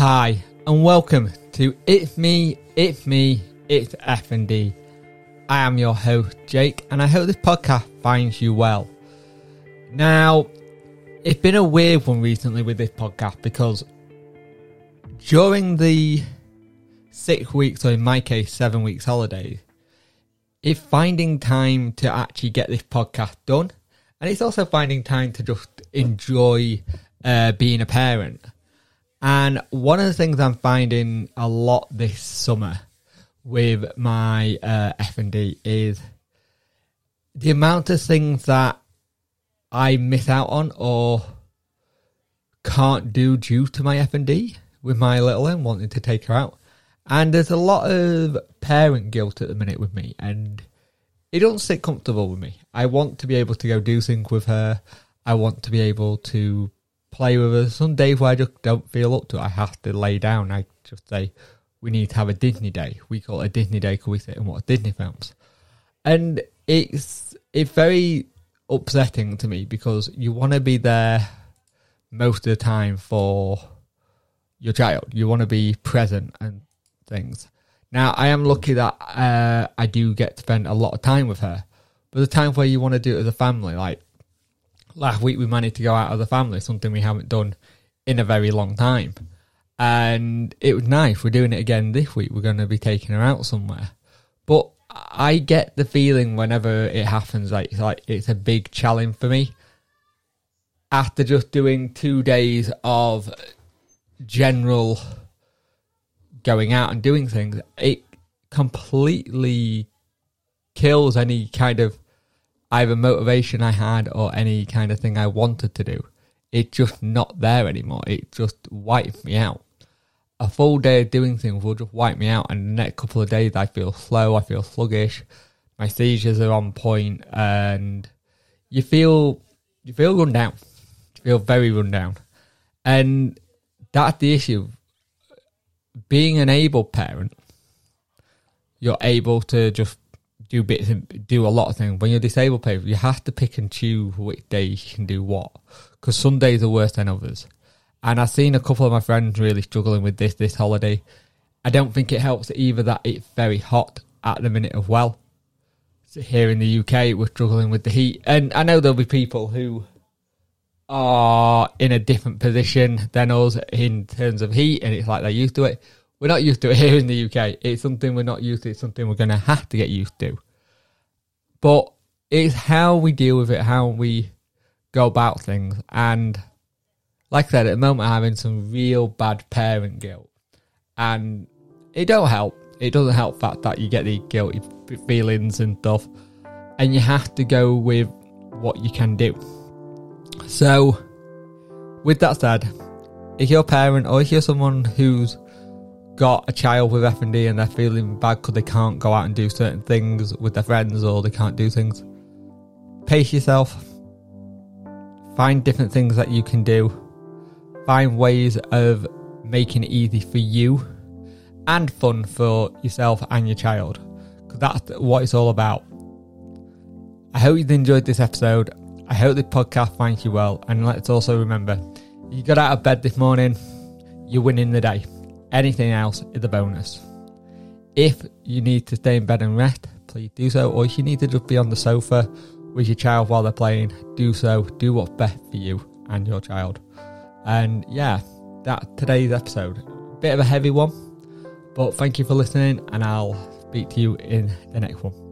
Hi, and welcome to It's Me, It's Me, It's FND. I am your host, Jake, and I hope this podcast finds you well. Now, it's been a weird one recently with this podcast because during the six weeks, or in my case, seven weeks holiday, it's finding time to actually get this podcast done. And it's also finding time to just enjoy uh, being a parent. And one of the things I'm finding a lot this summer with my uh, FND is the amount of things that I miss out on or can't do due to my FND with my little one wanting to take her out. And there's a lot of parent guilt at the minute with me and it doesn't sit comfortable with me. I want to be able to go do things with her. I want to be able to play with her. Some days where I just don't feel up to it, I have to lay down. I just say, we need to have a Disney day. We call it a Disney day because we sit and watch Disney films. And it's it's very upsetting to me because you want to be there most of the time for your child. You want to be present and things. Now, I am lucky that uh, I do get to spend a lot of time with her. But the times where you want to do it as a family, like last week we managed to go out as a family, something we haven't done in a very long time. And it was nice. We're doing it again this week. We're going to be taking her out somewhere. But I get the feeling whenever it happens, like it's like it's a big challenge for me. After just doing two days of general going out and doing things, it completely kills any kind of either motivation I had or any kind of thing I wanted to do. It's just not there anymore. It just wipes me out. A full day of doing things will just wipe me out, and the next couple of days I feel slow, I feel sluggish, my seizures are on point, and you feel you feel run down. You feel very run down. And that's the issue. Being an able parent, you're able to just do bits and do a lot of things. When you're disabled people, you have to pick and choose which days you can do what. Because some days are worse than others. And I've seen a couple of my friends really struggling with this this holiday. I don't think it helps either that it's very hot at the minute as well. So here in the UK, we're struggling with the heat. And I know there'll be people who are in a different position than us in terms of heat, and it's like they're used to it. We're not used to it here in the UK. It's something we're not used to. It's something we're going to have to get used to. But it's how we deal with it, how we go about things. And like I said, at the moment, I'm having some real bad parent guilt. And it don't help. It doesn't help the fact that you get the guilty feelings and stuff. And you have to go with what you can do. So, with that said, if you're a parent or if you're someone who's got a child with FND and they're feeling bad because they can't go out and do certain things with their friends or they can't do things, pace yourself. Find different things that you can do. Find ways of making it easy for you and fun for yourself and your child. Because that's what it's all about. I hope you've enjoyed this episode. I hope the podcast finds you well. And let's also remember you got out of bed this morning, you're winning the day. Anything else is a bonus. If you need to stay in bed and rest, please do so. Or if you need to just be on the sofa with your child while they're playing, do so. Do what's best for you and your child. And yeah, that today's episode. Bit of a heavy one, but thank you for listening, and I'll speak to you in the next one.